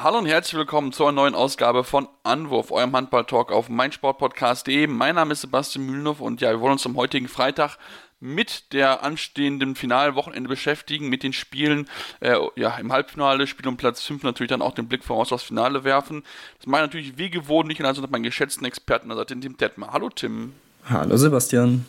Hallo und herzlich willkommen zur neuen Ausgabe von Anwurf, eurem Handball-Talk auf meinsportpodcast.de. Mein Name ist Sebastian Mühlenhoff und ja, wir wollen uns am heutigen Freitag mit der anstehenden Finalwochenende beschäftigen, mit den Spielen äh, ja, im Halbfinale, Spiel um Platz 5 natürlich dann auch den Blick voraus aufs Finale werfen. Das mache ich natürlich wie gewohnt nicht und also meinen geschätzten Experten, also den Tim Detmer. Hallo Tim. Hallo Sebastian.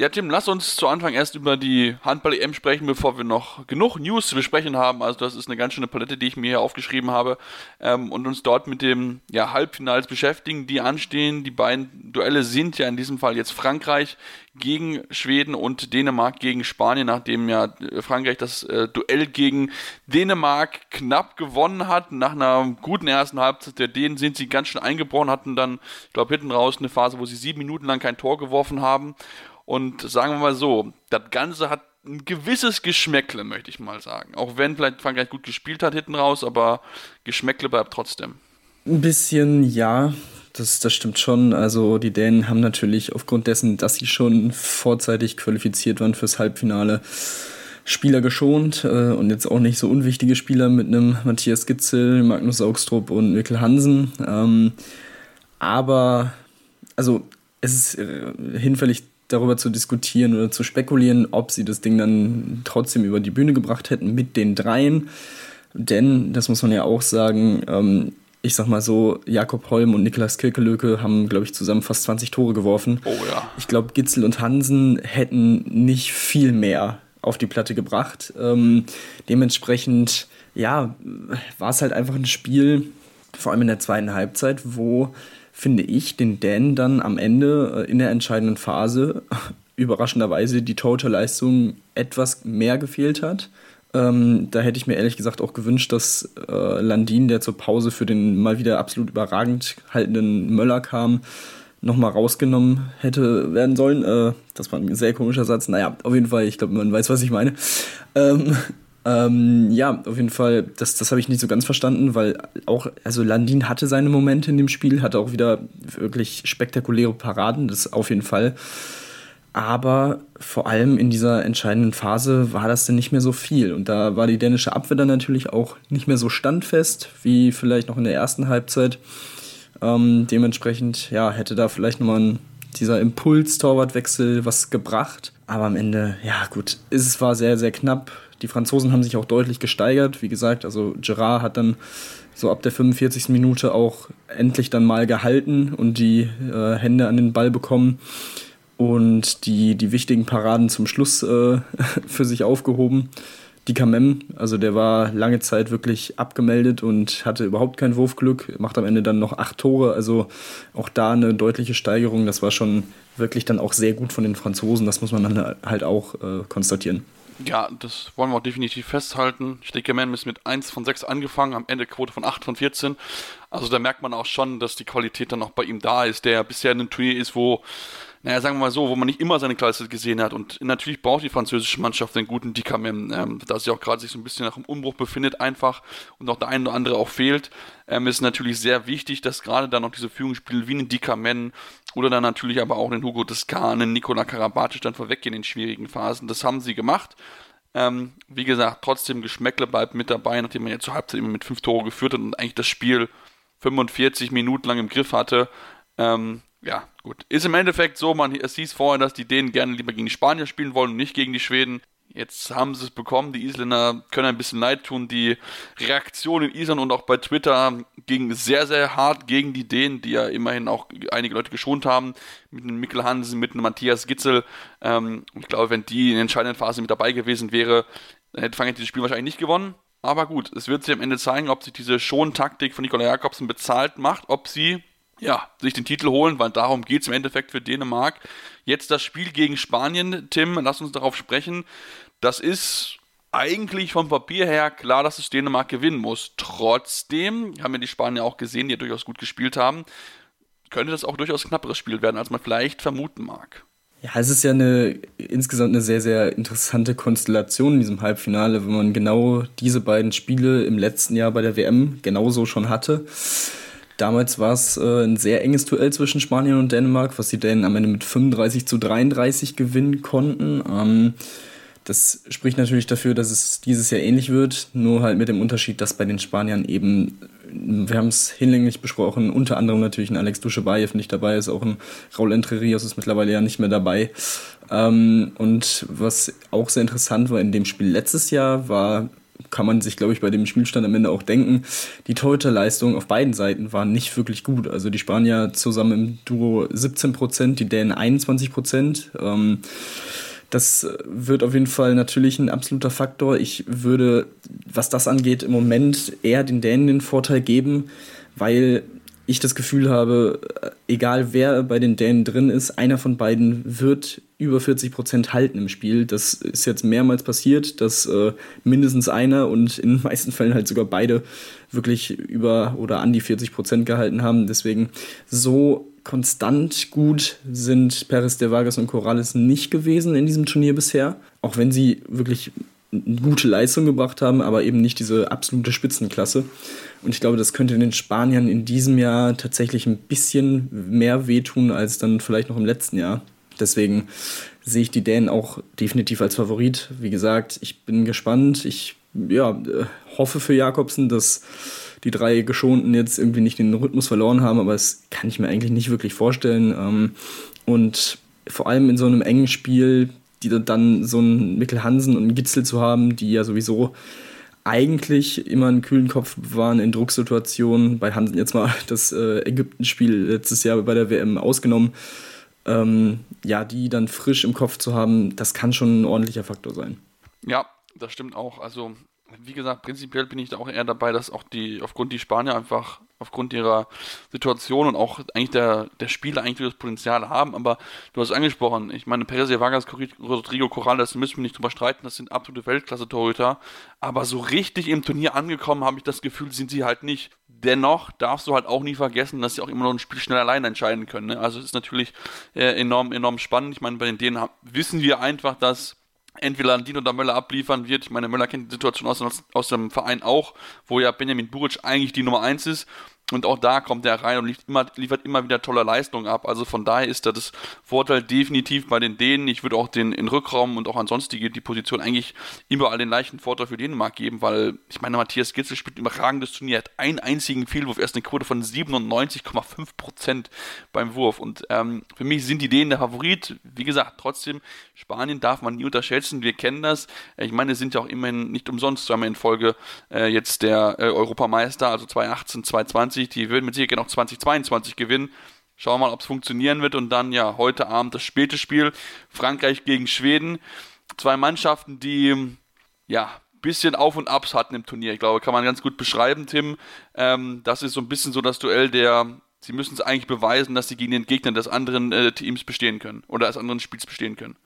Ja, Tim, lass uns zu Anfang erst über die Handball-EM sprechen, bevor wir noch genug News zu besprechen haben. Also das ist eine ganz schöne Palette, die ich mir hier aufgeschrieben habe. Ähm, und uns dort mit dem ja, Halbfinals beschäftigen, die anstehen. Die beiden Duelle sind ja in diesem Fall jetzt Frankreich gegen Schweden und Dänemark gegen Spanien, nachdem ja Frankreich das äh, Duell gegen Dänemark knapp gewonnen hat. Nach einer guten ersten Halbzeit der Dänen sind sie ganz schön eingebrochen, hatten dann, ich glaube, hinten raus eine Phase, wo sie sieben Minuten lang kein Tor geworfen haben. Und sagen wir mal so, das Ganze hat ein gewisses Geschmäckle, möchte ich mal sagen. Auch wenn vielleicht Frankreich gut gespielt hat hinten raus, aber Geschmäckle bleibt trotzdem. Ein bisschen ja, das, das stimmt schon. Also die Dänen haben natürlich aufgrund dessen, dass sie schon vorzeitig qualifiziert waren fürs Halbfinale, Spieler geschont äh, und jetzt auch nicht so unwichtige Spieler mit einem Matthias Gitzel, Magnus Augstrup und Mikkel Hansen. Ähm, aber also es ist äh, hinfällig darüber zu diskutieren oder zu spekulieren, ob sie das Ding dann trotzdem über die Bühne gebracht hätten mit den dreien. Denn, das muss man ja auch sagen, ähm, ich sag mal so, Jakob Holm und Niklas Kirkelöke haben, glaube ich, zusammen fast 20 Tore geworfen. Oh ja. Ich glaube, Gitzel und Hansen hätten nicht viel mehr auf die Platte gebracht. Ähm, dementsprechend, ja, war es halt einfach ein Spiel, vor allem in der zweiten Halbzeit, wo finde ich, den Dan dann am Ende äh, in der entscheidenden Phase überraschenderweise die Total-Leistung etwas mehr gefehlt hat. Ähm, da hätte ich mir ehrlich gesagt auch gewünscht, dass äh, Landin, der zur Pause für den mal wieder absolut überragend haltenden Möller kam, nochmal rausgenommen hätte werden sollen. Äh, das war ein sehr komischer Satz. Naja, auf jeden Fall, ich glaube, man weiß, was ich meine. Ähm, ähm, ja, auf jeden Fall, das, das habe ich nicht so ganz verstanden, weil auch, also Landin hatte seine Momente in dem Spiel, hatte auch wieder wirklich spektakuläre Paraden, das auf jeden Fall. Aber vor allem in dieser entscheidenden Phase war das dann nicht mehr so viel. Und da war die dänische Abwehr dann natürlich auch nicht mehr so standfest, wie vielleicht noch in der ersten Halbzeit. Ähm, dementsprechend, ja, hätte da vielleicht nochmal ein, dieser Impuls-Torwartwechsel was gebracht. Aber am Ende, ja gut, es war sehr, sehr knapp. Die Franzosen haben sich auch deutlich gesteigert. Wie gesagt, also Gerard hat dann so ab der 45. Minute auch endlich dann mal gehalten und die äh, Hände an den Ball bekommen und die, die wichtigen Paraden zum Schluss äh, für sich aufgehoben. Die Kamem, also der war lange Zeit wirklich abgemeldet und hatte überhaupt kein Wurfglück, macht am Ende dann noch acht Tore, also auch da eine deutliche Steigerung. Das war schon wirklich dann auch sehr gut von den Franzosen, das muss man dann halt auch äh, konstatieren. Ja, das wollen wir auch definitiv festhalten. Stickerman ist mit 1 von 6 angefangen, am Ende Quote von 8 von 14. Also da merkt man auch schon, dass die Qualität dann auch bei ihm da ist, der bisher in einem Turnier ist, wo naja, sagen wir mal so, wo man nicht immer seine Klasse gesehen hat. Und natürlich braucht die französische Mannschaft einen guten Dickerman, ähm, da sie auch gerade sich so ein bisschen nach dem Umbruch befindet einfach und auch der eine oder andere auch fehlt, ähm, ist natürlich sehr wichtig, dass gerade dann noch diese Führungsspiele wie einen Dickerman oder dann natürlich aber auch einen Hugo Descan, einen Nikola Karabatic dann vorweggehen in schwierigen Phasen. Das haben sie gemacht. Ähm, wie gesagt, trotzdem Geschmäckle bleibt mit dabei, nachdem man jetzt zur Halbzeit immer mit fünf Tore geführt hat und eigentlich das Spiel 45 Minuten lang im Griff hatte. Ähm, ja, gut. Ist im Endeffekt so, man, es hieß vorher, dass die Dänen gerne lieber gegen die Spanier spielen wollen und nicht gegen die Schweden. Jetzt haben sie es bekommen. Die Isländer können ein bisschen leid tun. Die Reaktion in Island und auch bei Twitter ging sehr, sehr hart gegen die Dänen, die ja immerhin auch einige Leute geschont haben. Mit einem Mikkel Hansen, mit einem Matthias Gitzel. Ähm, ich glaube, wenn die in der entscheidenden Phase mit dabei gewesen wäre, dann hätte Frankreich dieses Spiel wahrscheinlich nicht gewonnen. Aber gut, es wird sich am Ende zeigen, ob sich diese Schontaktik von Nikola Jakobsen bezahlt macht, ob sie ja, sich den Titel holen, weil darum geht es im Endeffekt für Dänemark. Jetzt das Spiel gegen Spanien, Tim, lass uns darauf sprechen. Das ist eigentlich vom Papier her klar, dass es Dänemark gewinnen muss. Trotzdem haben wir die Spanier auch gesehen, die ja durchaus gut gespielt haben. Könnte das auch durchaus knapperes Spiel werden, als man vielleicht vermuten mag. Ja, es ist ja eine insgesamt eine sehr, sehr interessante Konstellation in diesem Halbfinale, wenn man genau diese beiden Spiele im letzten Jahr bei der WM genauso schon hatte. Damals war es äh, ein sehr enges Duell zwischen Spanien und Dänemark, was die Dänen am Ende mit 35 zu 33 gewinnen konnten. Ähm, das spricht natürlich dafür, dass es dieses Jahr ähnlich wird, nur halt mit dem Unterschied, dass bei den Spaniern eben, wir haben es hinlänglich besprochen, unter anderem natürlich ein Alex Duschebaev nicht dabei ist, auch ein Raul Entre Rios ist mittlerweile ja nicht mehr dabei. Ähm, und was auch sehr interessant war in dem Spiel letztes Jahr, war kann man sich, glaube ich, bei dem Spielstand am Ende auch denken. Die Torhüterleistung auf beiden Seiten war nicht wirklich gut. Also die Spanier zusammen im Duo 17 Prozent, die Dänen 21 Prozent. Ähm, das wird auf jeden Fall natürlich ein absoluter Faktor. Ich würde, was das angeht, im Moment eher den Dänen den Vorteil geben, weil ich das Gefühl habe, egal wer bei den Dänen drin ist, einer von beiden wird über 40 Prozent halten im Spiel. Das ist jetzt mehrmals passiert, dass äh, mindestens einer und in den meisten Fällen halt sogar beide wirklich über oder an die 40 Prozent gehalten haben. Deswegen so konstant gut sind Perez de Vargas und Corrales nicht gewesen in diesem Turnier bisher. Auch wenn sie wirklich gute Leistung gebracht haben, aber eben nicht diese absolute Spitzenklasse. Und ich glaube, das könnte den Spaniern in diesem Jahr tatsächlich ein bisschen mehr wehtun als dann vielleicht noch im letzten Jahr. Deswegen sehe ich die Dänen auch definitiv als Favorit. Wie gesagt, ich bin gespannt. Ich ja, äh, hoffe für Jakobsen, dass die drei Geschonten jetzt irgendwie nicht den Rhythmus verloren haben, aber das kann ich mir eigentlich nicht wirklich vorstellen. Ähm, und vor allem in so einem engen Spiel, die dann so einen Mikkel Hansen und einen Gitzel zu haben, die ja sowieso eigentlich immer einen kühlen Kopf waren in Drucksituationen. Bei Hansen jetzt mal das äh, Ägypten-Spiel letztes Jahr bei der WM ausgenommen. Ähm, ja, die dann frisch im Kopf zu haben, das kann schon ein ordentlicher Faktor sein. Ja, das stimmt auch. Also wie gesagt, prinzipiell bin ich da auch eher dabei, dass auch die, aufgrund die Spanier einfach, aufgrund ihrer Situation und auch eigentlich der, der Spiele eigentlich das Potenzial haben, aber du hast angesprochen, ich meine, Perez Vargas, Rodrigo Corrales, müssen wir nicht drüber streiten, das sind absolute Weltklasse-Torhüter, aber so richtig im Turnier angekommen, habe ich das Gefühl, sind sie halt nicht. Dennoch darfst du halt auch nie vergessen, dass sie auch immer noch ein Spiel schnell allein entscheiden können. Ne? Also es ist natürlich äh, enorm, enorm spannend. Ich meine, bei den Dänen wissen wir einfach, dass entweder Landin oder Möller abliefern wird. Ich meine, Möller kennt die Situation aus, aus dem Verein auch, wo ja Benjamin Buric eigentlich die Nummer 1 ist und auch da kommt er rein und liefert immer, liefert immer wieder tolle Leistungen ab. Also von daher ist da das Vorteil definitiv bei den Dänen. Ich würde auch den in Rückraum und auch ansonsten die, die Position eigentlich überall den leichten Vorteil für Dänemark geben, weil ich meine, Matthias Gitzel spielt ein überragendes Turnier, hat einen einzigen Fehlwurf, erst eine Quote von 97,5% beim Wurf. Und ähm, für mich sind die Dänen der Favorit. Wie gesagt, trotzdem, Spanien darf man nie unterschätzen. Wir kennen das. Ich meine, sind ja auch immerhin nicht umsonst zweimal in Folge äh, jetzt der äh, Europameister, also 2018, 2020 2020. Die würden mit Sicherheit noch 2022 gewinnen. Schauen wir mal, ob es funktionieren wird. Und dann ja heute Abend das späte Spiel. Frankreich gegen Schweden. Zwei Mannschaften, die ja ein bisschen Auf und Abs hatten im Turnier. Ich glaube, kann man ganz gut beschreiben, Tim. Ähm, das ist so ein bisschen so das Duell der. Sie müssen es eigentlich beweisen, dass sie gegen den Gegner des anderen äh, Teams bestehen können oder des anderen Spiels bestehen können.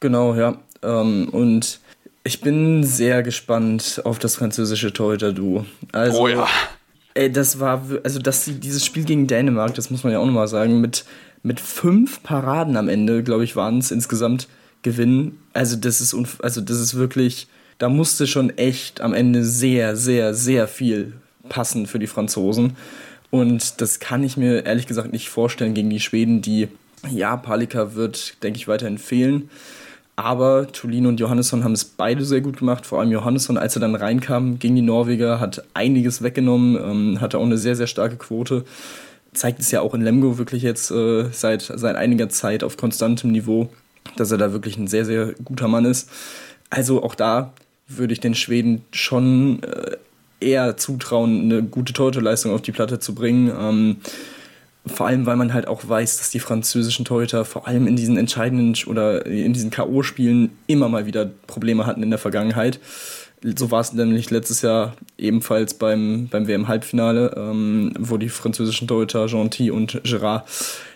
Genau, ja. Ähm, und ich bin sehr gespannt auf das französische Torhüter-Duo. Also, oh ja. Ey, das war, also das, dieses Spiel gegen Dänemark, das muss man ja auch nochmal sagen, mit, mit fünf Paraden am Ende, glaube ich, waren es insgesamt gewinnen. Also das ist, also das ist wirklich, da musste schon echt am Ende sehr, sehr, sehr viel passen für die Franzosen. Und das kann ich mir ehrlich gesagt nicht vorstellen gegen die Schweden, die, ja, Palika wird, denke ich, weiterhin fehlen. Aber Tulin und Johannesson haben es beide sehr gut gemacht. Vor allem Johannesson, als er dann reinkam gegen die Norweger, hat einiges weggenommen, ähm, hatte auch eine sehr, sehr starke Quote. Zeigt es ja auch in Lemgo wirklich jetzt äh, seit, seit einiger Zeit auf konstantem Niveau, dass er da wirklich ein sehr, sehr guter Mann ist. Also auch da würde ich den Schweden schon äh, eher zutrauen, eine gute Torhüterleistung auf die Platte zu bringen. Ähm, vor allem, weil man halt auch weiß, dass die französischen Torhüter vor allem in diesen entscheidenden oder in diesen K.O.-Spielen immer mal wieder Probleme hatten in der Vergangenheit. So war es nämlich letztes Jahr ebenfalls beim, beim WM-Halbfinale, ähm, wo die französischen Torhüter Gentil und Gerard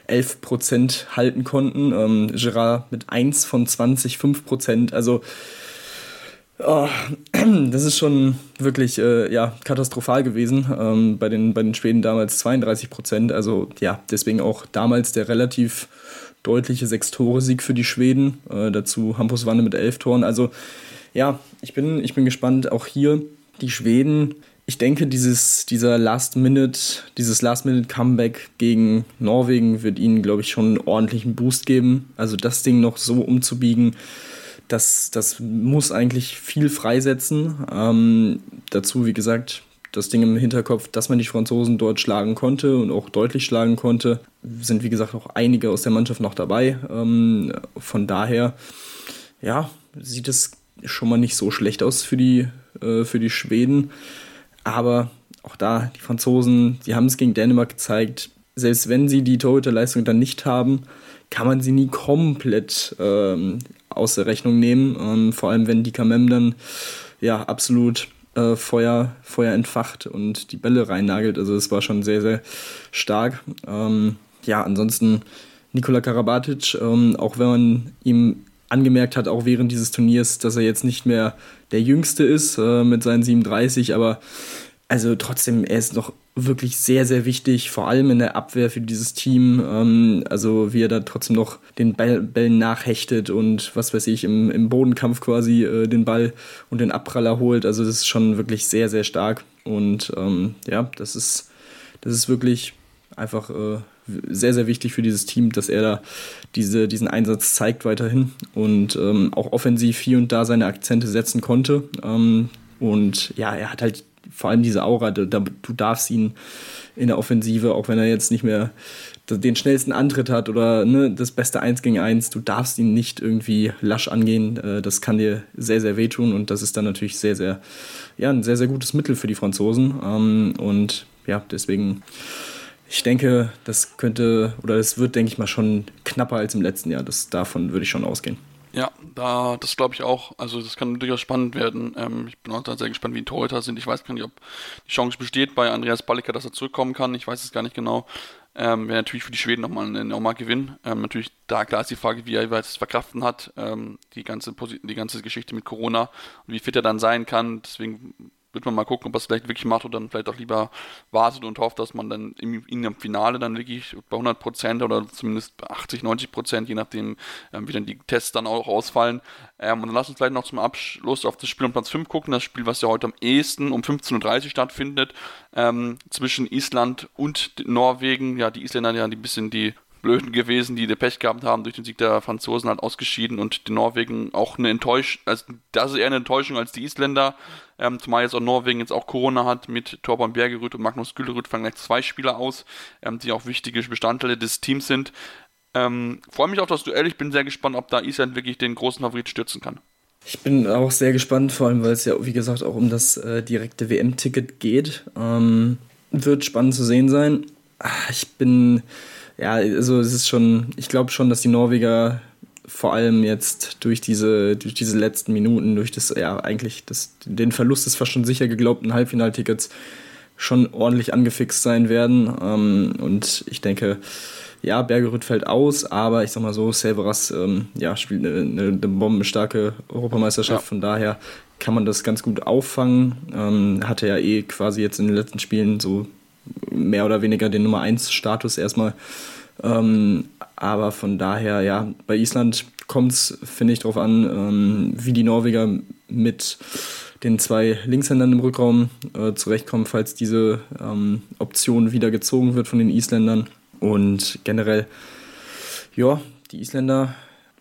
11% halten konnten. Ähm, Gerard mit 1 von 20, 5%. Also Oh, das ist schon wirklich äh, ja, katastrophal gewesen. Ähm, bei, den, bei den Schweden damals 32 Prozent. Also ja, deswegen auch damals der relativ deutliche Sechs-Tore-Sieg für die Schweden. Äh, dazu Hampus Wanne mit elf Toren. Also ja, ich bin, ich bin gespannt. Auch hier die Schweden. Ich denke, dieses, dieser Last-Minute, dieses Last-Minute-Comeback gegen Norwegen wird ihnen, glaube ich, schon einen ordentlichen Boost geben. Also das Ding noch so umzubiegen das, das muss eigentlich viel freisetzen. Ähm, dazu, wie gesagt, das Ding im Hinterkopf, dass man die Franzosen dort schlagen konnte und auch deutlich schlagen konnte. Sind, wie gesagt, auch einige aus der Mannschaft noch dabei. Ähm, von daher, ja, sieht es schon mal nicht so schlecht aus für die, äh, für die Schweden. Aber auch da, die Franzosen, die haben es gegen Dänemark gezeigt, selbst wenn sie die Torhüterleistung dann nicht haben, kann man sie nie komplett ähm, aus der Rechnung nehmen. Ähm, vor allem, wenn die Kamem dann ja absolut äh, Feuer, Feuer entfacht und die Bälle reinnagelt. Also es war schon sehr, sehr stark. Ähm, ja, ansonsten Nikola Karabatic, ähm, auch wenn man ihm angemerkt hat, auch während dieses Turniers, dass er jetzt nicht mehr der Jüngste ist äh, mit seinen 37, aber also trotzdem, er ist noch wirklich sehr, sehr wichtig, vor allem in der Abwehr für dieses Team. Ähm, also wie er da trotzdem noch den Ball, Bällen nachhechtet und was weiß ich, im, im Bodenkampf quasi äh, den Ball und den Abpraller holt. Also das ist schon wirklich sehr, sehr stark. Und ähm, ja, das ist, das ist wirklich einfach äh, sehr, sehr wichtig für dieses Team, dass er da diese, diesen Einsatz zeigt weiterhin und ähm, auch offensiv hier und da seine Akzente setzen konnte. Ähm, und ja, er hat halt vor allem diese Aura, du, du darfst ihn in der Offensive, auch wenn er jetzt nicht mehr den schnellsten Antritt hat oder ne, das beste Eins gegen Eins, du darfst ihn nicht irgendwie lasch angehen. Äh, das kann dir sehr, sehr wehtun und das ist dann natürlich sehr, sehr, ja, ein sehr, sehr gutes Mittel für die Franzosen. Ähm, und ja, deswegen, ich denke, das könnte oder es wird, denke ich mal, schon knapper als im letzten Jahr. Das, davon würde ich schon ausgehen. Ja, da, das glaube ich auch. Also das kann durchaus spannend werden. Ähm, ich bin auch sehr gespannt, wie die Torhüter sind. Ich weiß gar nicht, ob die Chance besteht bei Andreas Balliker, dass er zurückkommen kann. Ich weiß es gar nicht genau. Ähm, Wäre natürlich für die Schweden nochmal ein nochmal Gewinn. Ähm, natürlich, da klar ist die Frage, wie er es verkraften hat, ähm, die, ganze, die ganze Geschichte mit Corona und wie fit er dann sein kann. Deswegen wird man mal gucken, ob er es vielleicht wirklich macht oder dann vielleicht auch lieber wartet und hofft, dass man dann im, in dem Finale dann wirklich bei 100 Prozent oder zumindest bei 80, 90 Prozent, je nachdem, ähm, wie dann die Tests dann auch ausfallen. Ähm, und dann lass uns vielleicht noch zum Abschluss auf das Spiel um Platz 5 gucken, das Spiel, was ja heute am ehesten um 15.30 Uhr stattfindet, ähm, zwischen Island und Norwegen. Ja, die Isländer ja ein bisschen die Blöden gewesen, die Pech gehabt haben, durch den Sieg der Franzosen halt ausgeschieden und die Norwegen auch eine Enttäuschung, also das ist eher eine Enttäuschung als die Isländer, ähm, zumal jetzt auch Norwegen jetzt auch Corona hat mit Torban Bergerud und Magnus Güllerud fangen gleich zwei Spieler aus, ähm, die auch wichtige Bestandteile des Teams sind. Ähm, Freue mich auf das Duell, ich bin sehr gespannt, ob da Island wirklich den großen Favorit stürzen kann. Ich bin auch sehr gespannt, vor allem weil es ja, wie gesagt, auch um das äh, direkte WM-Ticket geht. Ähm, wird spannend zu sehen sein. Ah, ich bin ja, also es ist schon, ich glaube schon, dass die Norweger vor allem jetzt durch diese, durch diese letzten Minuten, durch das, ja, eigentlich das, den Verlust des fast schon sicher geglaubten Halbfinaltickets schon ordentlich angefixt sein werden. Ähm, und ich denke, ja, Bergerud fällt aus, aber ich sag mal so, Selveras ähm, ja, spielt eine, eine, eine bombenstarke Europameisterschaft, ja. von daher kann man das ganz gut auffangen. Ähm, hatte ja eh quasi jetzt in den letzten Spielen so mehr oder weniger den Nummer 1 Status erstmal. Ähm, aber von daher, ja, bei Island kommt es, finde ich, darauf an, ähm, wie die Norweger mit den zwei Linkshändern im Rückraum äh, zurechtkommen, falls diese ähm, Option wieder gezogen wird von den Isländern. Und generell, ja, die Isländer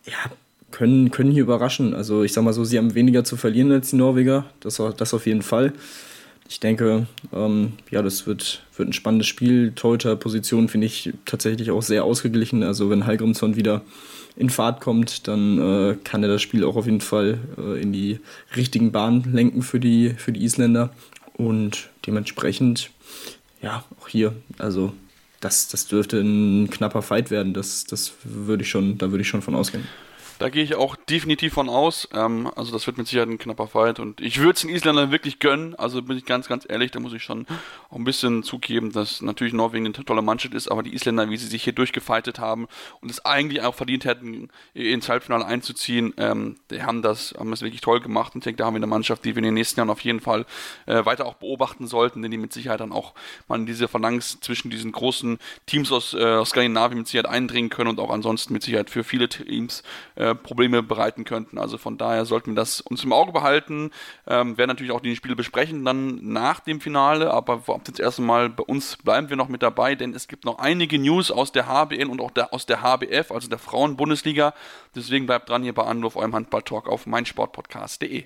ja, können, können hier überraschen. Also ich sag mal so, sie haben weniger zu verlieren als die Norweger, das, das auf jeden Fall ich denke, ähm, ja, das wird, wird ein spannendes Spiel. Torhüter-Position finde ich tatsächlich auch sehr ausgeglichen. Also wenn Hallgrimsson wieder in Fahrt kommt, dann äh, kann er das Spiel auch auf jeden Fall äh, in die richtigen Bahnen lenken für die, für die Isländer. Und dementsprechend, ja, auch hier, also das, das dürfte ein knapper Fight werden. Das, das würde ich schon, da würde ich schon von ausgehen. Da gehe ich auch definitiv von aus. Ähm, also das wird mit Sicherheit ein knapper Fight und ich würde es den Isländern wirklich gönnen. Also bin ich ganz, ganz ehrlich, da muss ich schon auch ein bisschen zugeben, dass natürlich Norwegen eine tolle Mannschaft ist, aber die Isländer, wie sie sich hier durchgefeitet haben und es eigentlich auch verdient hätten, ins Halbfinale einzuziehen, ähm, die haben das, haben das wirklich toll gemacht und ich denke, da haben wir eine Mannschaft, die wir in den nächsten Jahren auf jeden Fall äh, weiter auch beobachten sollten, denn die mit Sicherheit dann auch mal in diese Phalanx zwischen diesen großen Teams aus, äh, aus Skandinavien mit Sicherheit eindringen können und auch ansonsten mit Sicherheit für viele Teams äh, Probleme bereiten könnten. Also von daher sollten wir das uns im Auge behalten. Ähm, werden natürlich auch die Spiele besprechen dann nach dem Finale, aber vorab jetzt erstmal bei uns bleiben wir noch mit dabei, denn es gibt noch einige News aus der HBN und auch der, aus der HBF, also der Frauen-Bundesliga. Deswegen bleibt dran hier bei Anruf eurem Handball-Talk auf meinsportpodcast.de.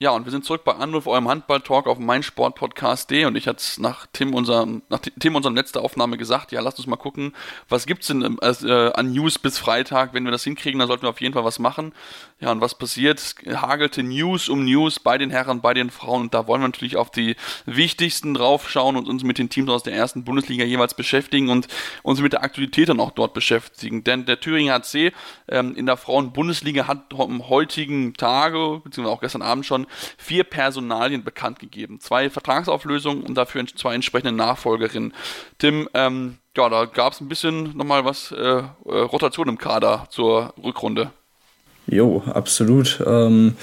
Ja, und wir sind zurück bei Anruf, eurem Handball-Talk auf meinsportpodcast.de und ich hatte es nach Tim, unserem, nach Tim unserem letzten Aufnahme gesagt, ja, lasst uns mal gucken, was gibt es denn äh, an News bis Freitag, wenn wir das hinkriegen, dann sollten wir auf jeden Fall was machen. Ja, und was passiert? Hagelte News um News bei den Herren, bei den Frauen und da wollen wir natürlich auf die wichtigsten draufschauen und uns mit den Teams aus der ersten Bundesliga jeweils beschäftigen und uns mit der Aktualität dann auch dort beschäftigen. Denn der Thüringer HC ähm, in der Frauen-Bundesliga hat am heutigen Tage, beziehungsweise auch gestern Abend schon, vier Personalien bekannt gegeben. Zwei Vertragsauflösungen und dafür zwei entsprechende Nachfolgerinnen. Tim, ähm, ja, da gab es ein bisschen nochmal was äh, äh, Rotation im Kader zur Rückrunde. Jo, absolut. Ähm,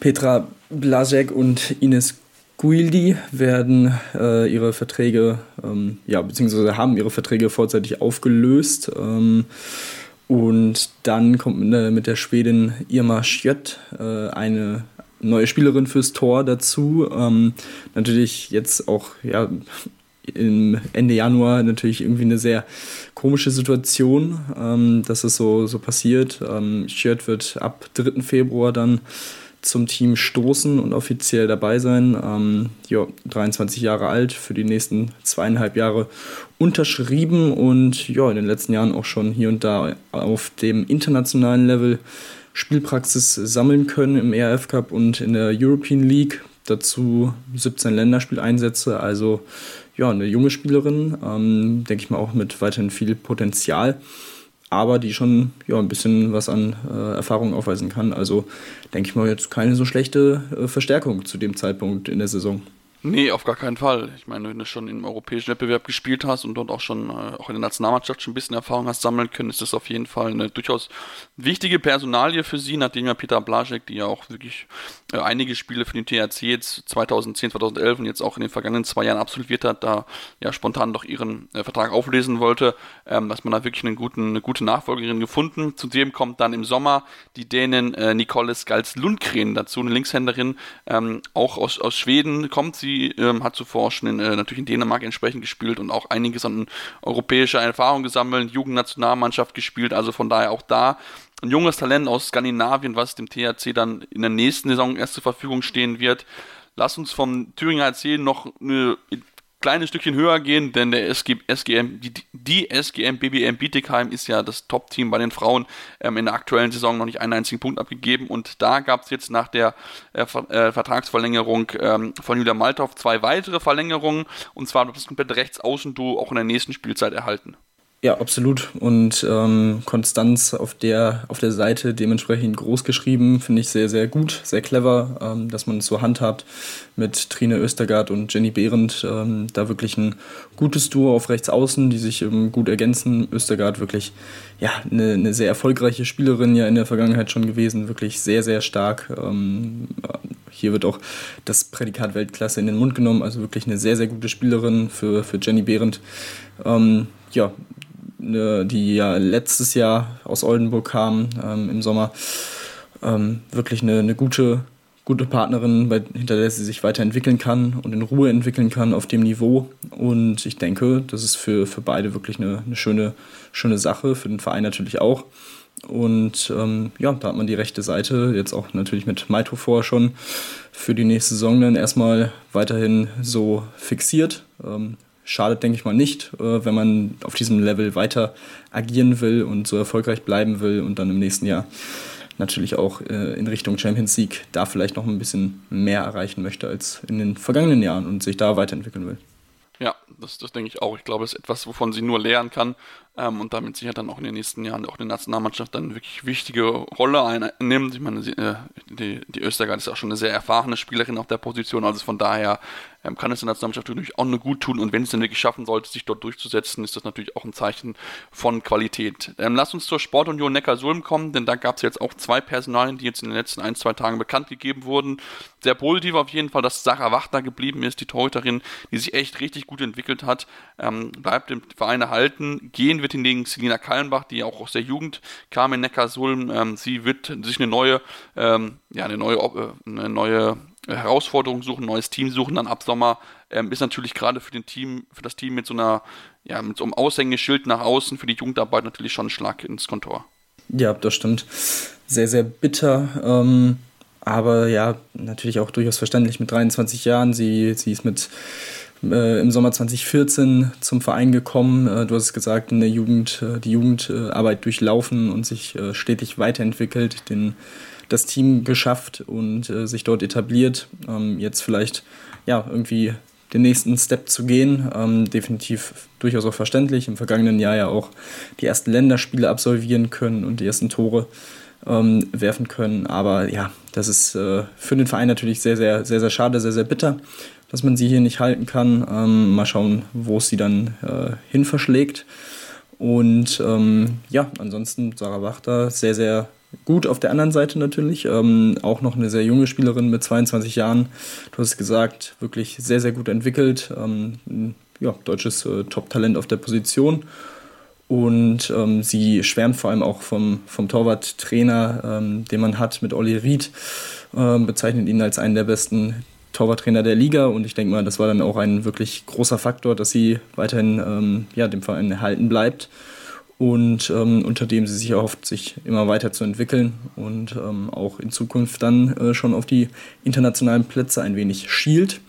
Petra Blasek und Ines Guildi werden äh, ihre Verträge, ähm, ja, beziehungsweise haben ihre Verträge vorzeitig aufgelöst. Ähm, und dann kommt mit der Schwedin Irma Schjött äh, eine neue Spielerin fürs Tor dazu. Ähm, natürlich jetzt auch ja, im Ende Januar natürlich irgendwie eine sehr komische Situation, ähm, dass es so, so passiert. Ähm, Shirt wird ab 3. Februar dann zum Team stoßen und offiziell dabei sein. Ähm, ja, 23 Jahre alt, für die nächsten zweieinhalb Jahre unterschrieben und ja, in den letzten Jahren auch schon hier und da auf dem internationalen Level Spielpraxis sammeln können im ERF Cup und in der European League. Dazu 17 Länderspieleinsätze, also ja, eine junge Spielerin, ähm, denke ich mal auch mit weiterhin viel Potenzial, aber die schon ja, ein bisschen was an äh, Erfahrung aufweisen kann. Also denke ich mal jetzt keine so schlechte äh, Verstärkung zu dem Zeitpunkt in der Saison. Nee, auf gar keinen Fall. Ich meine, wenn du schon im europäischen Wettbewerb gespielt hast und dort auch schon äh, auch in der Nationalmannschaft schon ein bisschen Erfahrung hast sammeln können, ist das auf jeden Fall eine durchaus wichtige Personalie für sie, nachdem ja Peter Blaschek, die ja auch wirklich äh, einige Spiele für den THC jetzt 2010, 2011 und jetzt auch in den vergangenen zwei Jahren absolviert hat, da ja spontan doch ihren äh, Vertrag auflesen wollte, ähm, dass man da wirklich einen guten, eine gute Nachfolgerin gefunden. Zudem kommt dann im Sommer die Dänin äh, Nicole Skals Lundgren dazu, eine Linkshänderin, ähm, auch aus, aus Schweden kommt sie ähm, hat zuvor schon in, äh, natürlich in Dänemark entsprechend gespielt und auch einiges an europäischer Erfahrung gesammelt, Jugendnationalmannschaft gespielt, also von daher auch da ein junges Talent aus Skandinavien, was dem THC dann in der nächsten Saison erst zur Verfügung stehen wird. Lass uns vom Thüringer erzählen noch eine kleines Stückchen höher gehen, denn der SG, SGM, die, die SGM BBM Bietigheim ist ja das Top-Team bei den Frauen ähm, in der aktuellen Saison noch nicht einen einzigen Punkt abgegeben und da gab es jetzt nach der äh, äh, Vertragsverlängerung ähm, von Julia Malthoff zwei weitere Verlängerungen und zwar wird das komplette Rechtsaußenduo auch in der nächsten Spielzeit erhalten. Ja, absolut. Und ähm, Konstanz auf der, auf der Seite dementsprechend groß geschrieben, finde ich sehr, sehr gut, sehr clever, ähm, dass man es so handhabt mit Trine Östergaard und Jenny Behrendt. Ähm, da wirklich ein gutes Duo auf rechts außen, die sich gut ergänzen. Östergaard wirklich ja, eine, eine sehr erfolgreiche Spielerin ja in der Vergangenheit schon gewesen, wirklich sehr, sehr stark. Ähm, hier wird auch das Prädikat Weltklasse in den Mund genommen, also wirklich eine sehr, sehr gute Spielerin für, für Jenny Behrendt. Ähm, ja, die ja letztes Jahr aus Oldenburg kam ähm, im Sommer. Ähm, wirklich eine, eine gute, gute Partnerin, bei, hinter der sie sich weiterentwickeln kann und in Ruhe entwickeln kann auf dem Niveau. Und ich denke, das ist für, für beide wirklich eine, eine schöne, schöne Sache, für den Verein natürlich auch. Und ähm, ja, da hat man die rechte Seite, jetzt auch natürlich mit Maito vorher schon, für die nächste Saison dann erstmal weiterhin so fixiert. Ähm, schadet, denke ich mal, nicht, äh, wenn man auf diesem Level weiter agieren will und so erfolgreich bleiben will und dann im nächsten Jahr natürlich auch äh, in Richtung Champions League da vielleicht noch ein bisschen mehr erreichen möchte als in den vergangenen Jahren und sich da weiterentwickeln will. Ja, das, das denke ich auch. Ich glaube, es ist etwas, wovon sie nur lernen kann ähm, und damit sicher dann auch in den nächsten Jahren auch der Nationalmannschaft dann wirklich wichtige Rolle einnimmt. Ich meine, sie, äh, die, die Österreich ist auch schon eine sehr erfahrene Spielerin auf der Position, also von daher ähm, kann es der Nationalmannschaft natürlich auch nur gut tun und wenn es dann wirklich schaffen sollte, sich dort durchzusetzen, ist das natürlich auch ein Zeichen von Qualität. Ähm, lass uns zur Sportunion Neckar-Sulm kommen, denn da gab es jetzt auch zwei Personalien, die jetzt in den letzten ein, zwei Tagen bekannt gegeben wurden. Sehr positiv auf jeden Fall, dass Sarah Wachter geblieben ist, die Torhüterin, die sich echt richtig gut entwickelt hat, ähm, bleibt im Verein erhalten. Gehen wird hingegen Selina Kallenbach, die auch aus der Jugend kam in Neckarsulm. Ähm, sie wird sich eine neue, ähm, ja, eine neue, äh, eine neue Herausforderung suchen, ein neues Team suchen dann ab Sommer, ähm, ist natürlich gerade für den Team, für das Team mit so einer, ja, mit so einem Aushängeschild nach außen für die Jugendarbeit natürlich schon ein Schlag ins Kontor. Ja, das stimmt. Sehr, sehr bitter. Ähm, aber ja, natürlich auch durchaus verständlich mit 23 Jahren. Sie, sie ist mit äh, im Sommer 2014 zum Verein gekommen. Äh, du hast es gesagt, in der Jugend, äh, die Jugendarbeit durchlaufen und sich äh, stetig weiterentwickelt, den das Team geschafft und äh, sich dort etabliert. Ähm, jetzt vielleicht ja irgendwie den nächsten Step zu gehen, ähm, definitiv durchaus auch verständlich. Im vergangenen Jahr ja auch die ersten Länderspiele absolvieren können und die ersten Tore ähm, werfen können. Aber ja, das ist äh, für den Verein natürlich sehr, sehr, sehr, sehr schade, sehr, sehr bitter, dass man sie hier nicht halten kann. Ähm, mal schauen, wo es sie dann äh, hin verschlägt. Und ähm, ja, ansonsten Sarah Wachter sehr, sehr gut auf der anderen Seite natürlich. Ähm, auch noch eine sehr junge Spielerin mit 22 Jahren. Du hast es gesagt, wirklich sehr, sehr gut entwickelt. Ähm, ja, deutsches äh, Top-Talent auf der Position. Und ähm, sie schwärmt vor allem auch vom, vom Torwarttrainer, ähm, den man hat mit Olli Ried, äh, bezeichnet ihn als einen der besten Torwarttrainer der Liga. Und ich denke mal, das war dann auch ein wirklich großer Faktor, dass sie weiterhin ähm, ja, dem Verein erhalten bleibt und ähm, unter dem sie sich erhofft, sich immer weiter zu entwickeln und ähm, auch in Zukunft dann äh, schon auf die internationalen Plätze ein wenig schielt.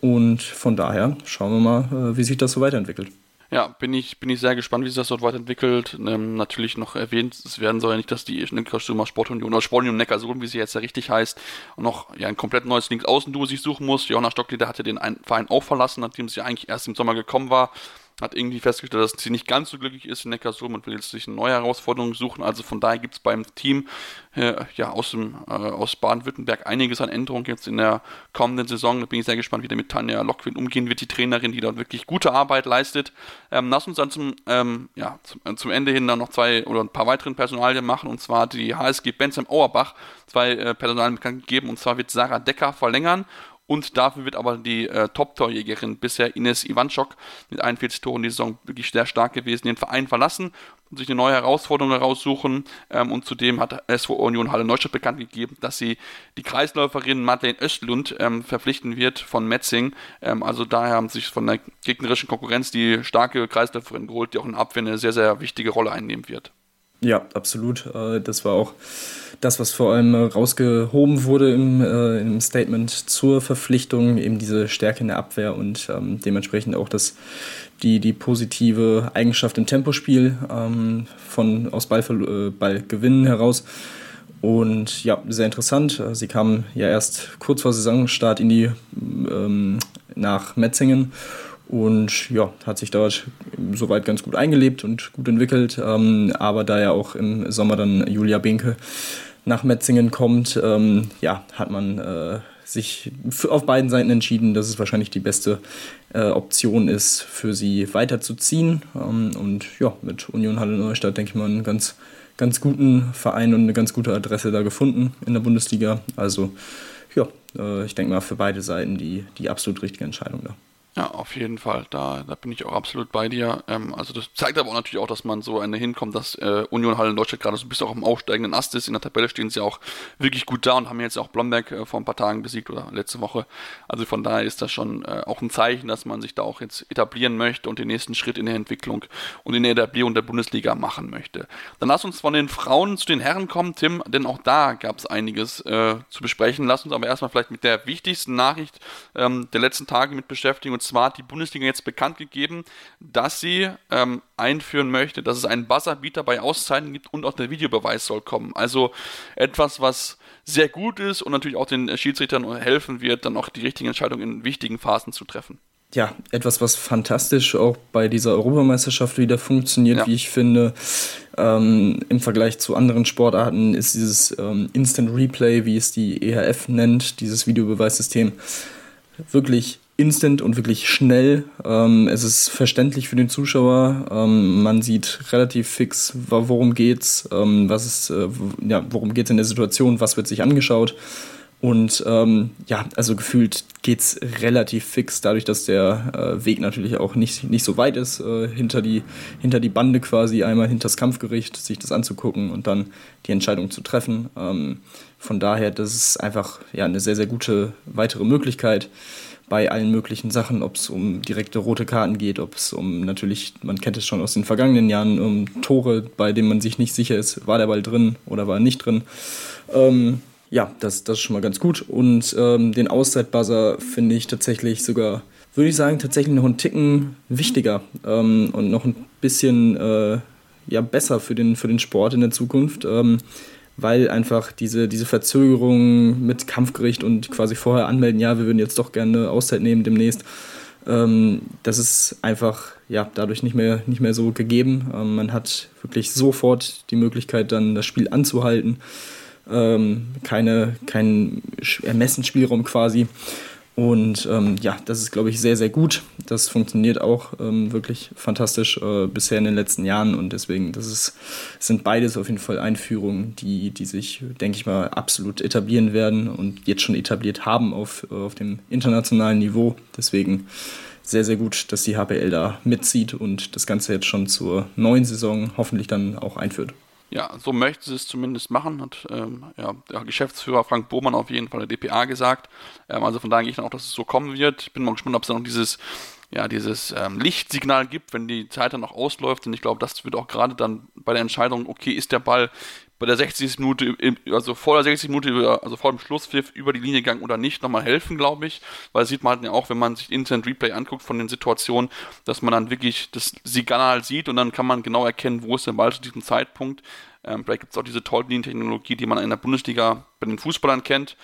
Und von daher schauen wir mal, äh, wie sich das so weiterentwickelt. Ja, bin ich, bin ich sehr gespannt, wie sich das dort weiterentwickelt. Ähm, natürlich noch erwähnt, es werden soll ja nicht, dass die Neckarsulmer Sportunion oder Sportunion Neckarsulm, wie sie jetzt ja richtig heißt, noch ja, ein komplett neues Linksaußen-Duo sich suchen muss. Johanna Stockleder hatte den Verein auch verlassen, nachdem sie eigentlich erst im Sommer gekommen war hat irgendwie festgestellt, dass sie nicht ganz so glücklich ist in Neckarsulm und will jetzt sich eine neue Herausforderung suchen. Also von daher gibt es beim Team äh, ja, aus, äh, aus Baden-Württemberg einiges an Änderungen jetzt in der kommenden Saison. Da bin ich sehr gespannt, wie der mit Tanja Lockwind umgehen wird, die Trainerin, die dort wirklich gute Arbeit leistet. Ähm, lass uns dann zum, ähm, ja, zum, äh, zum, Ende hin dann noch zwei oder ein paar weiteren Personalien machen und zwar die HSG Bensheim Auerbach zwei äh, Personalien bekannt gegeben und zwar wird Sarah Decker verlängern und dafür wird aber die äh, Top-Torjägerin bisher Ines Ivanchuk mit 41 Toren die Saison wirklich sehr stark gewesen, den Verein verlassen und sich eine neue Herausforderung heraussuchen. Ähm, und zudem hat SV Union Halle Neustadt bekannt gegeben, dass sie die Kreisläuferin Madeleine Östlund ähm, verpflichten wird von Metzing. Ähm, also daher haben sich von der gegnerischen Konkurrenz die starke Kreisläuferin geholt, die auch in Abwehr eine sehr, sehr wichtige Rolle einnehmen wird. Ja, absolut. Äh, das war auch das, was vor allem rausgehoben wurde im, äh, im Statement zur Verpflichtung, eben diese Stärke in der Abwehr und ähm, dementsprechend auch das, die, die positive Eigenschaft im Tempospiel ähm, von aus Ballver äh, Ballgewinnen heraus. Und ja, sehr interessant. Sie kam ja erst kurz vor Saisonstart in die ähm, nach Metzingen und ja, hat sich dort soweit ganz gut eingelebt und gut entwickelt. Ähm, aber da ja auch im Sommer dann Julia Binke nach Metzingen kommt, ähm, ja, hat man äh, sich auf beiden Seiten entschieden, dass es wahrscheinlich die beste äh, Option ist, für sie weiterzuziehen. Ähm, und ja, mit Union Halle Neustadt denke ich mal einen ganz, ganz guten Verein und eine ganz gute Adresse da gefunden in der Bundesliga. Also ja, äh, ich denke mal für beide Seiten die, die absolut richtige Entscheidung da. Ja, auf jeden Fall. Da, da bin ich auch absolut bei dir. Ähm, also das zeigt aber auch natürlich auch, dass man so eine hinkommt, dass äh, Union Halle in Deutschland gerade so ein bisschen auch im aufsteigenden Ast ist. In der Tabelle stehen sie auch wirklich gut da und haben jetzt auch Blomberg äh, vor ein paar Tagen besiegt oder letzte Woche. Also von daher ist das schon äh, auch ein Zeichen, dass man sich da auch jetzt etablieren möchte und den nächsten Schritt in der Entwicklung und in der Etablierung der Bundesliga machen möchte. Dann lass uns von den Frauen zu den Herren kommen, Tim, denn auch da gab es einiges äh, zu besprechen. Lass uns aber erstmal vielleicht mit der wichtigsten Nachricht ähm, der letzten Tage mit beschäftigen und zwar hat die Bundesliga jetzt bekannt gegeben, dass sie ähm, einführen möchte, dass es einen Buzzerbeater bei Auszeiten gibt und auch der Videobeweis soll kommen. Also etwas, was sehr gut ist und natürlich auch den Schiedsrichtern helfen wird, dann auch die richtigen Entscheidungen in wichtigen Phasen zu treffen ja, etwas, was fantastisch auch bei dieser Europameisterschaft wieder funktioniert, ja. wie ich finde. Ähm, Im Vergleich zu anderen Sportarten ist dieses ähm, Instant Replay, wie es die EHF nennt, dieses Videobeweissystem, wirklich instant und wirklich schnell. Ähm, es ist verständlich für den Zuschauer. Ähm, man sieht relativ fix, worum geht's, ähm, was ist, äh, ja, worum geht's in der Situation, was wird sich angeschaut. Und ähm, ja, also gefühlt geht's relativ fix, dadurch, dass der äh, Weg natürlich auch nicht, nicht so weit ist, äh, hinter, die, hinter die Bande quasi einmal hinter das Kampfgericht, sich das anzugucken und dann die Entscheidung zu treffen. Ähm, von daher, das ist einfach ja, eine sehr, sehr gute weitere Möglichkeit bei allen möglichen Sachen, ob es um direkte rote Karten geht, ob es um natürlich, man kennt es schon aus den vergangenen Jahren, um Tore, bei denen man sich nicht sicher ist, war der Ball drin oder war er nicht drin. Ähm, ja, das, das ist schon mal ganz gut. Und ähm, den Auszeit-Buzzer finde ich tatsächlich sogar, würde ich sagen, tatsächlich noch einen Ticken wichtiger ähm, und noch ein bisschen äh, ja, besser für den, für den Sport in der Zukunft. Ähm, weil einfach diese, diese Verzögerung mit Kampfgericht und quasi vorher anmelden, ja, wir würden jetzt doch gerne Auszeit nehmen demnächst, ähm, das ist einfach ja, dadurch nicht mehr, nicht mehr so gegeben. Ähm, man hat wirklich sofort die Möglichkeit, dann das Spiel anzuhalten. Ähm, keine, kein Ermessensspielraum quasi. Und ähm, ja, das ist, glaube ich, sehr, sehr gut. Das funktioniert auch ähm, wirklich fantastisch äh, bisher in den letzten Jahren. Und deswegen, das ist, sind beides auf jeden Fall Einführungen, die, die sich, denke ich mal, absolut etablieren werden und jetzt schon etabliert haben auf, auf dem internationalen Niveau. Deswegen sehr, sehr gut, dass die HPL da mitzieht und das Ganze jetzt schon zur neuen Saison hoffentlich dann auch einführt. Ja, so möchte sie es zumindest machen, hat ähm, ja, der Geschäftsführer Frank Bohmann auf jeden Fall der DPA gesagt. Ähm, also von daher gehe ich dann auch, dass es so kommen wird. Ich bin mal gespannt, ob es dann noch dieses, ja, dieses ähm, Lichtsignal gibt, wenn die Zeit dann noch ausläuft. Und ich glaube, das wird auch gerade dann bei der Entscheidung, okay, ist der Ball bei der 60. Minute, also vor der 60. Minute, also vor dem Schlusspfiff über die Linie gegangen oder nicht, nochmal helfen, glaube ich. Weil sieht man halt ja auch, wenn man sich Instant Replay anguckt von den Situationen, dass man dann wirklich das Signal sieht und dann kann man genau erkennen, wo ist der Ball zu diesem Zeitpunkt. Ähm, vielleicht gibt es auch diese Tolllinien-Technologie, die man in der Bundesliga bei den Fußballern kennt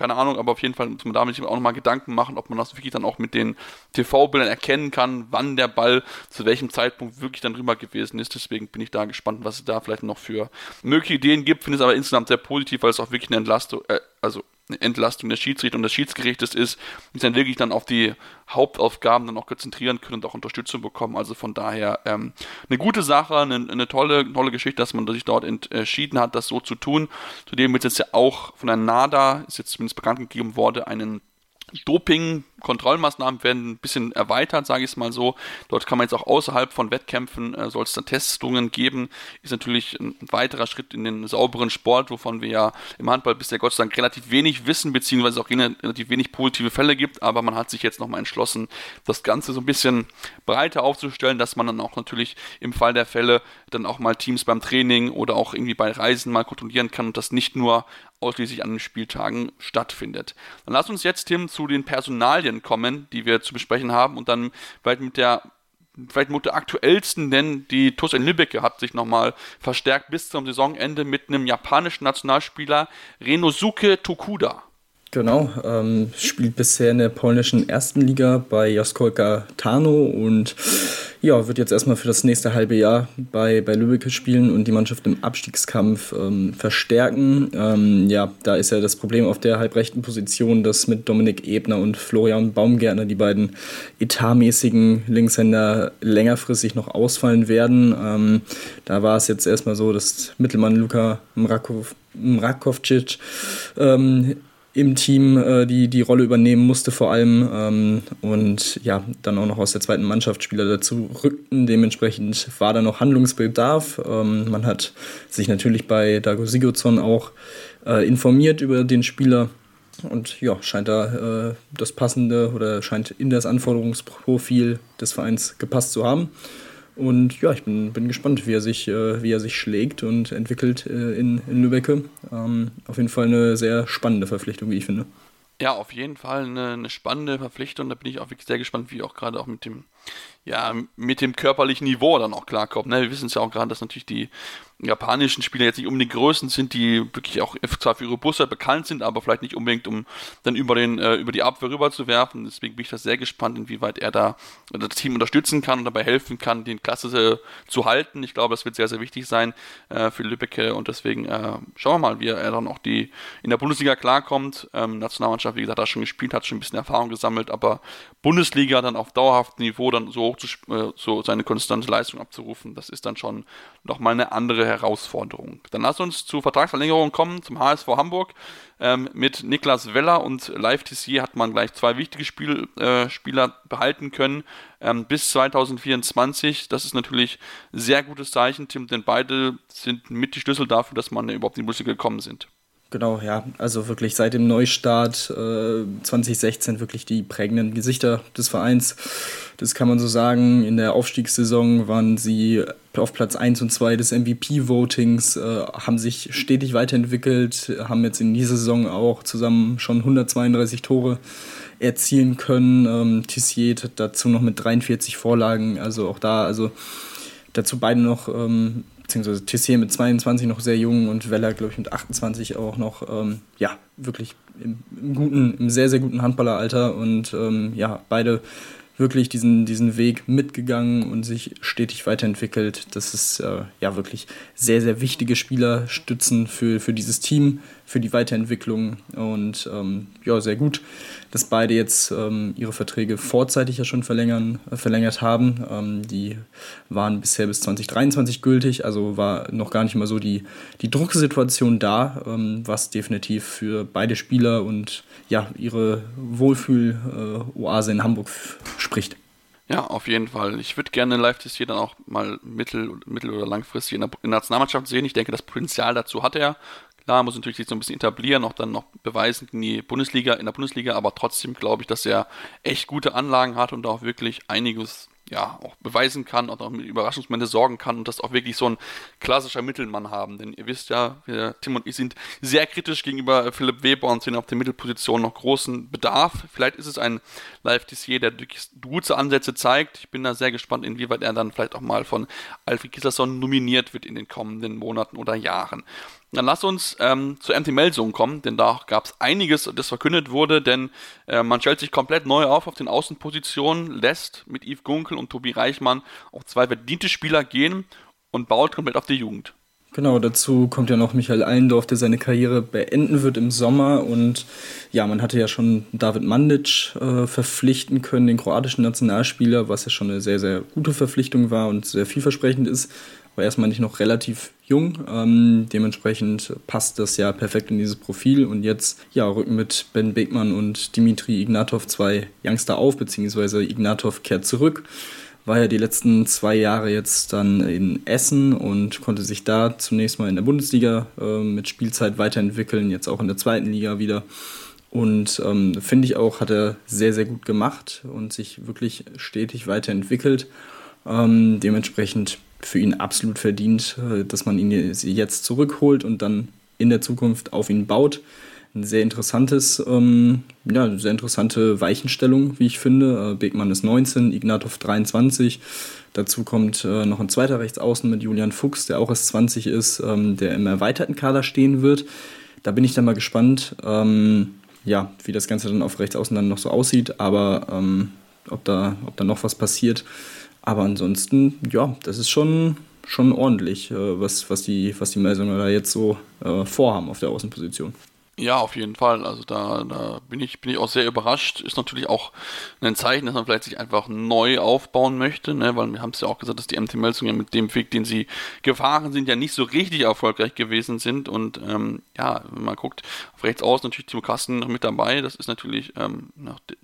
keine Ahnung, aber auf jeden Fall muss man damit auch nochmal Gedanken machen, ob man das wirklich dann auch mit den TV-Bildern erkennen kann, wann der Ball zu welchem Zeitpunkt wirklich dann drüber gewesen ist. Deswegen bin ich da gespannt, was es da vielleicht noch für mögliche Ideen gibt. Finde es aber insgesamt sehr positiv, weil es auch wirklich eine Entlastung, äh, also eine Entlastung des Schiedsrichters und des Schiedsgerichtes ist, die sich dann wirklich dann auf die Hauptaufgaben dann auch konzentrieren können und auch Unterstützung bekommen. Also von daher ähm, eine gute Sache, eine, eine, tolle, tolle Geschichte, dass man sich dort entschieden hat, das so zu tun. Zudem wird es jetzt ja auch von der NADA, ist jetzt zumindest bekannt gegeben worden, einen Doping-Kontrollmaßnahmen werden ein bisschen erweitert, sage ich es mal so. Dort kann man jetzt auch außerhalb von Wettkämpfen, äh, soll es dann Testungen geben. Ist natürlich ein weiterer Schritt in den sauberen Sport, wovon wir ja im Handball bisher Gott sei Dank relativ wenig wissen, beziehungsweise auch relativ wenig positive Fälle gibt. Aber man hat sich jetzt nochmal entschlossen, das Ganze so ein bisschen breiter aufzustellen, dass man dann auch natürlich im Fall der Fälle dann auch mal Teams beim Training oder auch irgendwie bei Reisen mal kontrollieren kann und das nicht nur ausschließlich an den Spieltagen stattfindet. Dann lass uns jetzt, Tim, zu den Personalien kommen, die wir zu besprechen haben und dann vielleicht mit der vielleicht mit der aktuellsten, denn die TuS in Lübeck hat sich nochmal verstärkt bis zum Saisonende mit einem japanischen Nationalspieler Renosuke Tokuda. Genau, ähm, spielt bisher in der polnischen ersten Liga bei Jaskolka Tano und ja, wird jetzt erstmal für das nächste halbe Jahr bei, bei Lübeck spielen und die Mannschaft im Abstiegskampf ähm, verstärken. Ähm, ja, da ist ja das Problem auf der halbrechten Position, dass mit Dominik Ebner und Florian Baumgärtner die beiden etatmäßigen Linkshänder längerfristig noch ausfallen werden. Ähm, da war es jetzt erstmal so, dass Mittelmann Luka Mrakov, Mrakovcic ähm, im Team äh, die, die Rolle übernehmen musste vor allem ähm, und ja, dann auch noch aus der zweiten Mannschaft Spieler dazu rückten. Dementsprechend war da noch Handlungsbedarf. Ähm, man hat sich natürlich bei Dago Sigurdsson auch äh, informiert über den Spieler und ja, scheint da äh, das passende oder scheint in das Anforderungsprofil des Vereins gepasst zu haben. Und ja, ich bin, bin gespannt, wie er sich, äh, wie er sich schlägt und entwickelt äh, in, in Lübbecke. Ähm, auf jeden Fall eine sehr spannende Verpflichtung, wie ich finde. Ja, auf jeden Fall eine, eine spannende Verpflichtung. Da bin ich auch wirklich sehr gespannt, wie auch gerade auch mit dem ja, mit dem körperlichen Niveau dann auch klarkommt. Ne? Wir wissen es ja auch gerade, dass natürlich die japanischen Spieler jetzt nicht unbedingt Größen sind, die wirklich auch zwar für ihre Busse bekannt sind, aber vielleicht nicht unbedingt, um dann über, den, äh, über die Abwehr rüber zu werfen. Deswegen bin ich da sehr gespannt, inwieweit er da das Team unterstützen kann und dabei helfen kann, den Klasse äh, zu halten. Ich glaube, das wird sehr, sehr wichtig sein äh, für Lübbecke und deswegen äh, schauen wir mal, wie er dann auch die in der Bundesliga klarkommt. Ähm, Nationalmannschaft, wie gesagt, hat schon gespielt, hat schon ein bisschen Erfahrung gesammelt, aber Bundesliga dann auf dauerhaftem Niveau dann so hoch zu, äh, so seine konstante Leistung abzurufen, das ist dann schon nochmal eine andere Herausforderung. Dann lass uns zur Vertragsverlängerung kommen, zum HSV Hamburg. Ähm, mit Niklas Weller und Live TC hat man gleich zwei wichtige Spiel, äh, Spieler behalten können ähm, bis 2024. Das ist natürlich sehr gutes Zeichen, Tim, denn beide sind mit die Schlüssel dafür, dass man überhaupt in die Bundesliga gekommen sind. Genau, ja. Also wirklich seit dem Neustart äh, 2016 wirklich die prägenden Gesichter des Vereins. Das kann man so sagen. In der Aufstiegssaison waren sie auf Platz 1 und 2 des MVP-Votings, äh, haben sich stetig weiterentwickelt, haben jetzt in dieser Saison auch zusammen schon 132 Tore erzielen können. Ähm, Tissier dazu noch mit 43 Vorlagen. Also auch da, also dazu beide noch ähm, beziehungsweise Tissier mit 22 noch sehr jung und Weller, glaube ich, mit 28 auch noch, ähm, ja, wirklich im, im, guten, im sehr, sehr guten Handballeralter und ähm, ja, beide wirklich diesen, diesen Weg mitgegangen und sich stetig weiterentwickelt. Das ist äh, ja wirklich sehr, sehr wichtige Spieler, Stützen für, für dieses Team, für die Weiterentwicklung und ähm, ja, sehr gut, dass beide jetzt ähm, ihre Verträge vorzeitig ja schon verlängern, äh, verlängert haben. Ähm, die waren bisher bis 2023 gültig, also war noch gar nicht mal so die, die Drucksituation da, ähm, was definitiv für beide Spieler und ja, ihre Wohlfühl-Oase in Hamburg spricht. Ja, auf jeden Fall. Ich würde gerne Live-Test hier dann auch mal mittel, mittel- oder langfristig in der, in der Nationalmannschaft sehen. Ich denke, das Potenzial dazu hat er. Klar, muss natürlich sich so ein bisschen etablieren, auch dann noch beweisen in die Bundesliga, in der Bundesliga, aber trotzdem glaube ich, dass er echt gute Anlagen hat und auch wirklich einiges ja, auch beweisen kann und auch mit Überraschungsmomente sorgen kann und das auch wirklich so ein klassischer Mittelmann haben. Denn ihr wisst ja, wir, Tim und ich sind sehr kritisch gegenüber Philipp Weber und sehen auf der Mittelposition noch großen Bedarf. Vielleicht ist es ein Live-Tissier, der gute Ansätze zeigt. Ich bin da sehr gespannt, inwieweit er dann vielleicht auch mal von Alfred Kislerson nominiert wird in den kommenden Monaten oder Jahren. Dann lass uns ähm, zur MT Melsung kommen, denn da gab es einiges, das verkündet wurde, denn äh, man stellt sich komplett neu auf auf den Außenpositionen, lässt mit Yves Gunkel und Tobi Reichmann auch zwei verdiente Spieler gehen und baut komplett auf die Jugend. Genau, dazu kommt ja noch Michael Allendorf, der seine Karriere beenden wird im Sommer. Und ja, man hatte ja schon David Mandic äh, verpflichten können, den kroatischen Nationalspieler, was ja schon eine sehr, sehr gute Verpflichtung war und sehr vielversprechend ist war erstmal nicht noch relativ jung. Ähm, dementsprechend passt das ja perfekt in dieses Profil. Und jetzt ja, rücken mit Ben Beckmann und Dimitri Ignatov zwei Youngster auf, beziehungsweise Ignatov kehrt zurück. War ja die letzten zwei Jahre jetzt dann in Essen und konnte sich da zunächst mal in der Bundesliga äh, mit Spielzeit weiterentwickeln, jetzt auch in der zweiten Liga wieder. Und ähm, finde ich auch, hat er sehr, sehr gut gemacht und sich wirklich stetig weiterentwickelt. Ähm, dementsprechend für ihn absolut verdient, äh, dass man ihn jetzt zurückholt und dann in der Zukunft auf ihn baut. Ein sehr interessantes, ähm, ja, sehr interessante Weichenstellung, wie ich finde. Äh, Begmann ist 19, Ignatov 23. Dazu kommt äh, noch ein zweiter Rechtsaußen mit Julian Fuchs, der auch erst 20 ist, ähm, der im erweiterten Kader stehen wird. Da bin ich dann mal gespannt, ähm, ja, wie das Ganze dann auf Rechtsaußen dann noch so aussieht, aber ähm, ob, da, ob da noch was passiert. Aber ansonsten, ja, das ist schon, schon ordentlich, äh, was, was die, was die Melsunger da jetzt so äh, vorhaben auf der Außenposition. Ja, auf jeden Fall. Also da, da bin ich bin ich auch sehr überrascht. Ist natürlich auch ein Zeichen, dass man vielleicht sich einfach neu aufbauen möchte, ne? weil wir haben es ja auch gesagt, dass die MT Melsung ja mit dem Weg, den sie gefahren sind, ja nicht so richtig erfolgreich gewesen sind. Und ähm, ja, wenn man guckt, auf rechts aus natürlich Timo Kasten noch mit dabei. Das ist natürlich ähm,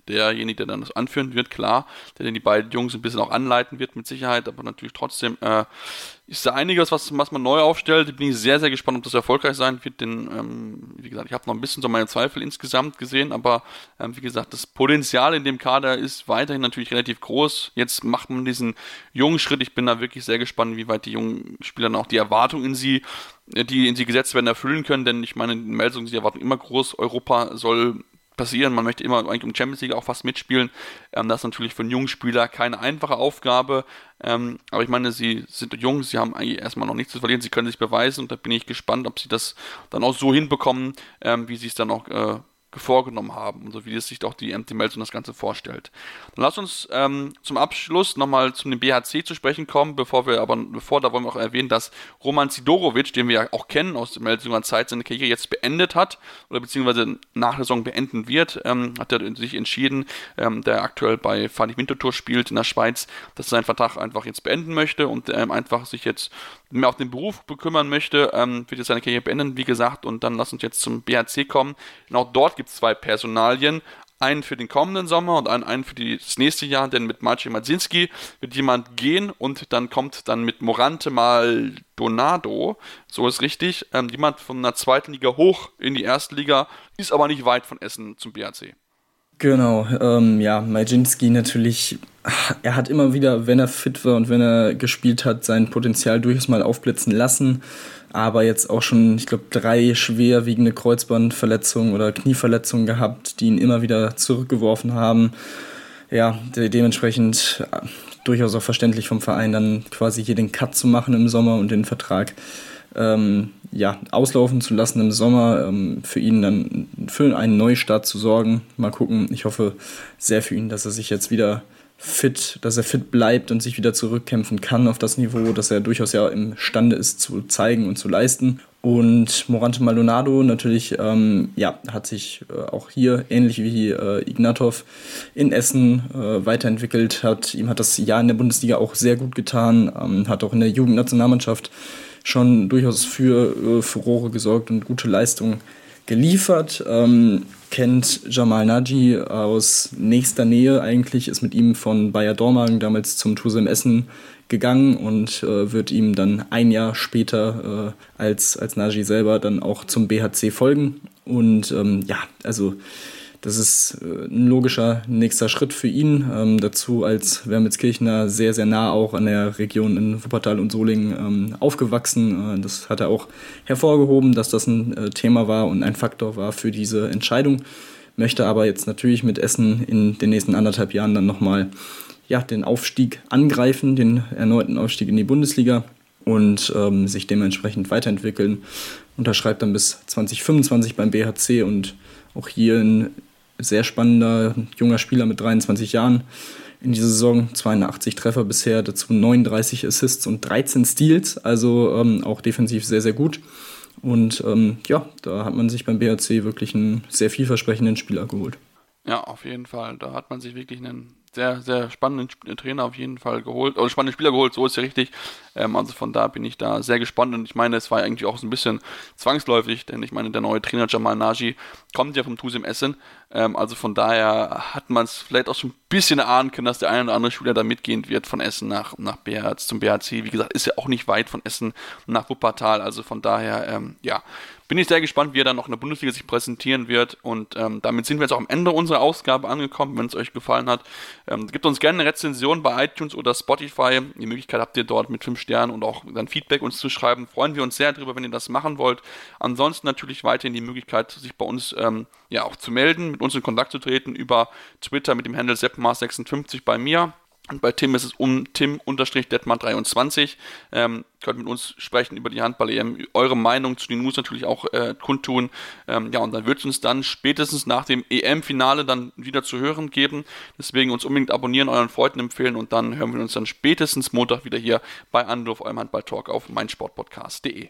derjenige, der dann das anführen wird, klar, der dann die beiden Jungs ein bisschen auch anleiten wird mit Sicherheit, aber natürlich trotzdem äh, ist da einiges, was, was man neu aufstellt. Bin ich sehr, sehr gespannt, ob das erfolgreich sein wird. Denn, ähm, wie gesagt, ich habe noch ein bisschen so meine Zweifel insgesamt gesehen, aber ähm, wie gesagt, das Potenzial in dem Kader ist weiterhin natürlich relativ groß. Jetzt macht man diesen jungen Schritt. Ich bin da wirklich sehr gespannt, wie weit die jungen Spieler dann auch die Erwartungen in sie, äh, die in sie gesetzt werden, erfüllen können. Denn ich meine, in Melsung sind die Erwartungen immer groß. Europa soll passieren. Man möchte immer eigentlich um Champions League auch fast mitspielen. Ähm, das ist natürlich für einen jungen Spieler keine einfache Aufgabe. Ähm, aber ich meine, sie sind jung, sie haben eigentlich erstmal noch nichts zu verlieren, sie können sich beweisen und da bin ich gespannt, ob sie das dann auch so hinbekommen, ähm, wie sie es dann auch äh, vorgenommen haben und so wie es sich auch die MT Melson das Ganze vorstellt. Dann lass uns ähm, zum Abschluss nochmal zu dem BHC zu sprechen kommen, bevor wir aber, bevor, da wollen wir auch erwähnen, dass Roman Sidorovic, den wir ja auch kennen aus der Melsunger Zeit, seine Karriere jetzt beendet hat oder beziehungsweise nach der Saison beenden wird, ähm, hat er sich entschieden, ähm, der aktuell bei Fadi Winterthur spielt in der Schweiz, dass er seinen Vertrag einfach jetzt beenden möchte und ähm, einfach sich jetzt mehr auf den Beruf bekümmern möchte, ähm, wird jetzt seine Karriere beenden, wie gesagt, und dann lass uns jetzt zum BHC kommen. Denn auch dort gibt es zwei Personalien. Einen für den kommenden Sommer und einen, einen für das nächste Jahr, denn mit Maciej Madzinski wird jemand gehen und dann kommt dann mit Morante Maldonado, so ist richtig, ähm, jemand von der zweiten Liga hoch in die erste Liga, ist aber nicht weit von Essen zum BHC. Genau, ähm, ja, Majinski natürlich, er hat immer wieder, wenn er fit war und wenn er gespielt hat, sein Potenzial durchaus mal aufblitzen lassen. Aber jetzt auch schon, ich glaube, drei schwerwiegende Kreuzbandverletzungen oder Knieverletzungen gehabt, die ihn immer wieder zurückgeworfen haben. Ja, de dementsprechend äh, durchaus auch verständlich vom Verein, dann quasi hier den Cut zu machen im Sommer und den Vertrag ähm, ja, auslaufen zu lassen im Sommer, ähm, für ihn dann für einen Neustart zu sorgen. Mal gucken. Ich hoffe sehr für ihn, dass er sich jetzt wieder fit, dass er fit bleibt und sich wieder zurückkämpfen kann auf das Niveau, das er durchaus ja imstande ist zu zeigen und zu leisten. Und Morante Maldonado natürlich, ähm, ja, hat sich äh, auch hier ähnlich wie äh, Ignatov in Essen äh, weiterentwickelt. Hat, ihm hat das Jahr in der Bundesliga auch sehr gut getan, ähm, hat auch in der Jugendnationalmannschaft schon durchaus für äh, Furore gesorgt und gute Leistungen geliefert. Ähm, kennt Jamal Naji aus nächster Nähe eigentlich, ist mit ihm von Bayer Dormagen damals zum Tusem Essen gegangen und äh, wird ihm dann ein Jahr später äh, als, als Naji selber dann auch zum BHC folgen. Und ähm, ja, also das ist äh, ein logischer nächster Schritt für ihn. Ähm, dazu als Wermelskirchner sehr, sehr nah auch an der Region in Wuppertal und Solingen ähm, aufgewachsen. Äh, das hat er auch hervorgehoben, dass das ein äh, Thema war und ein Faktor war für diese Entscheidung. Möchte aber jetzt natürlich mit Essen in den nächsten anderthalb Jahren dann nochmal ja, den Aufstieg angreifen, den erneuten Aufstieg in die Bundesliga und ähm, sich dementsprechend weiterentwickeln. Unterschreibt dann bis 2025 beim BHC und auch hier ein sehr spannender junger Spieler mit 23 Jahren in dieser Saison. 82 Treffer bisher, dazu 39 Assists und 13 Steals, also ähm, auch defensiv sehr, sehr gut. Und ähm, ja, da hat man sich beim BHC wirklich einen sehr vielversprechenden Spieler geholt. Ja, auf jeden Fall. Da hat man sich wirklich einen sehr, sehr spannenden Trainer auf jeden Fall geholt, oder spannenden Spieler geholt, so ist ja richtig. Ähm, also von da bin ich da sehr gespannt und ich meine, es war eigentlich auch so ein bisschen zwangsläufig, denn ich meine, der neue Trainer Jamal Naji kommt ja vom Tusim Essen, ähm, also von daher hat man es vielleicht auch schon ein bisschen erahnen können, dass der eine oder andere Spieler da mitgehen wird von Essen nach, nach BHZ zum BHC. Wie gesagt, ist ja auch nicht weit von Essen nach Wuppertal, also von daher, ähm, ja, bin ich sehr gespannt, wie er dann noch in der Bundesliga sich präsentieren wird. Und ähm, damit sind wir jetzt auch am Ende unserer Ausgabe angekommen. Wenn es euch gefallen hat, ähm, gebt uns gerne eine Rezension bei iTunes oder Spotify. Die Möglichkeit habt ihr dort mit 5 Sternen und auch dann Feedback uns zu schreiben. Freuen wir uns sehr darüber, wenn ihr das machen wollt. Ansonsten natürlich weiterhin die Möglichkeit, sich bei uns ähm, ja auch zu melden, mit uns in Kontakt zu treten über Twitter mit dem Handle seppmar56 bei mir und bei Tim ist es um Tim-Detmar23. Ähm, könnt mit uns sprechen über die Handball-EM, eure Meinung zu den News natürlich auch äh, kundtun. Ähm, ja, und dann wird es uns dann spätestens nach dem EM-Finale dann wieder zu hören geben. Deswegen uns unbedingt abonnieren, euren Freunden empfehlen und dann hören wir uns dann spätestens Montag wieder hier bei Anruf, eurem Handball-Talk auf meinsportpodcast.de.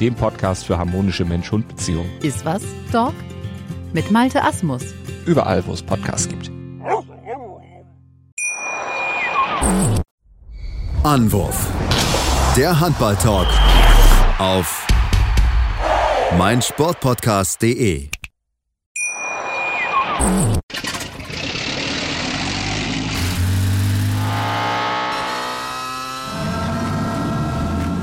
dem Podcast für harmonische Mensch-Hund-Beziehungen. Iswas Dog? Mit Malte Asmus. Überall, wo es Podcasts gibt. Anwurf. Der Handball-Talk auf meinsportpodcast.de.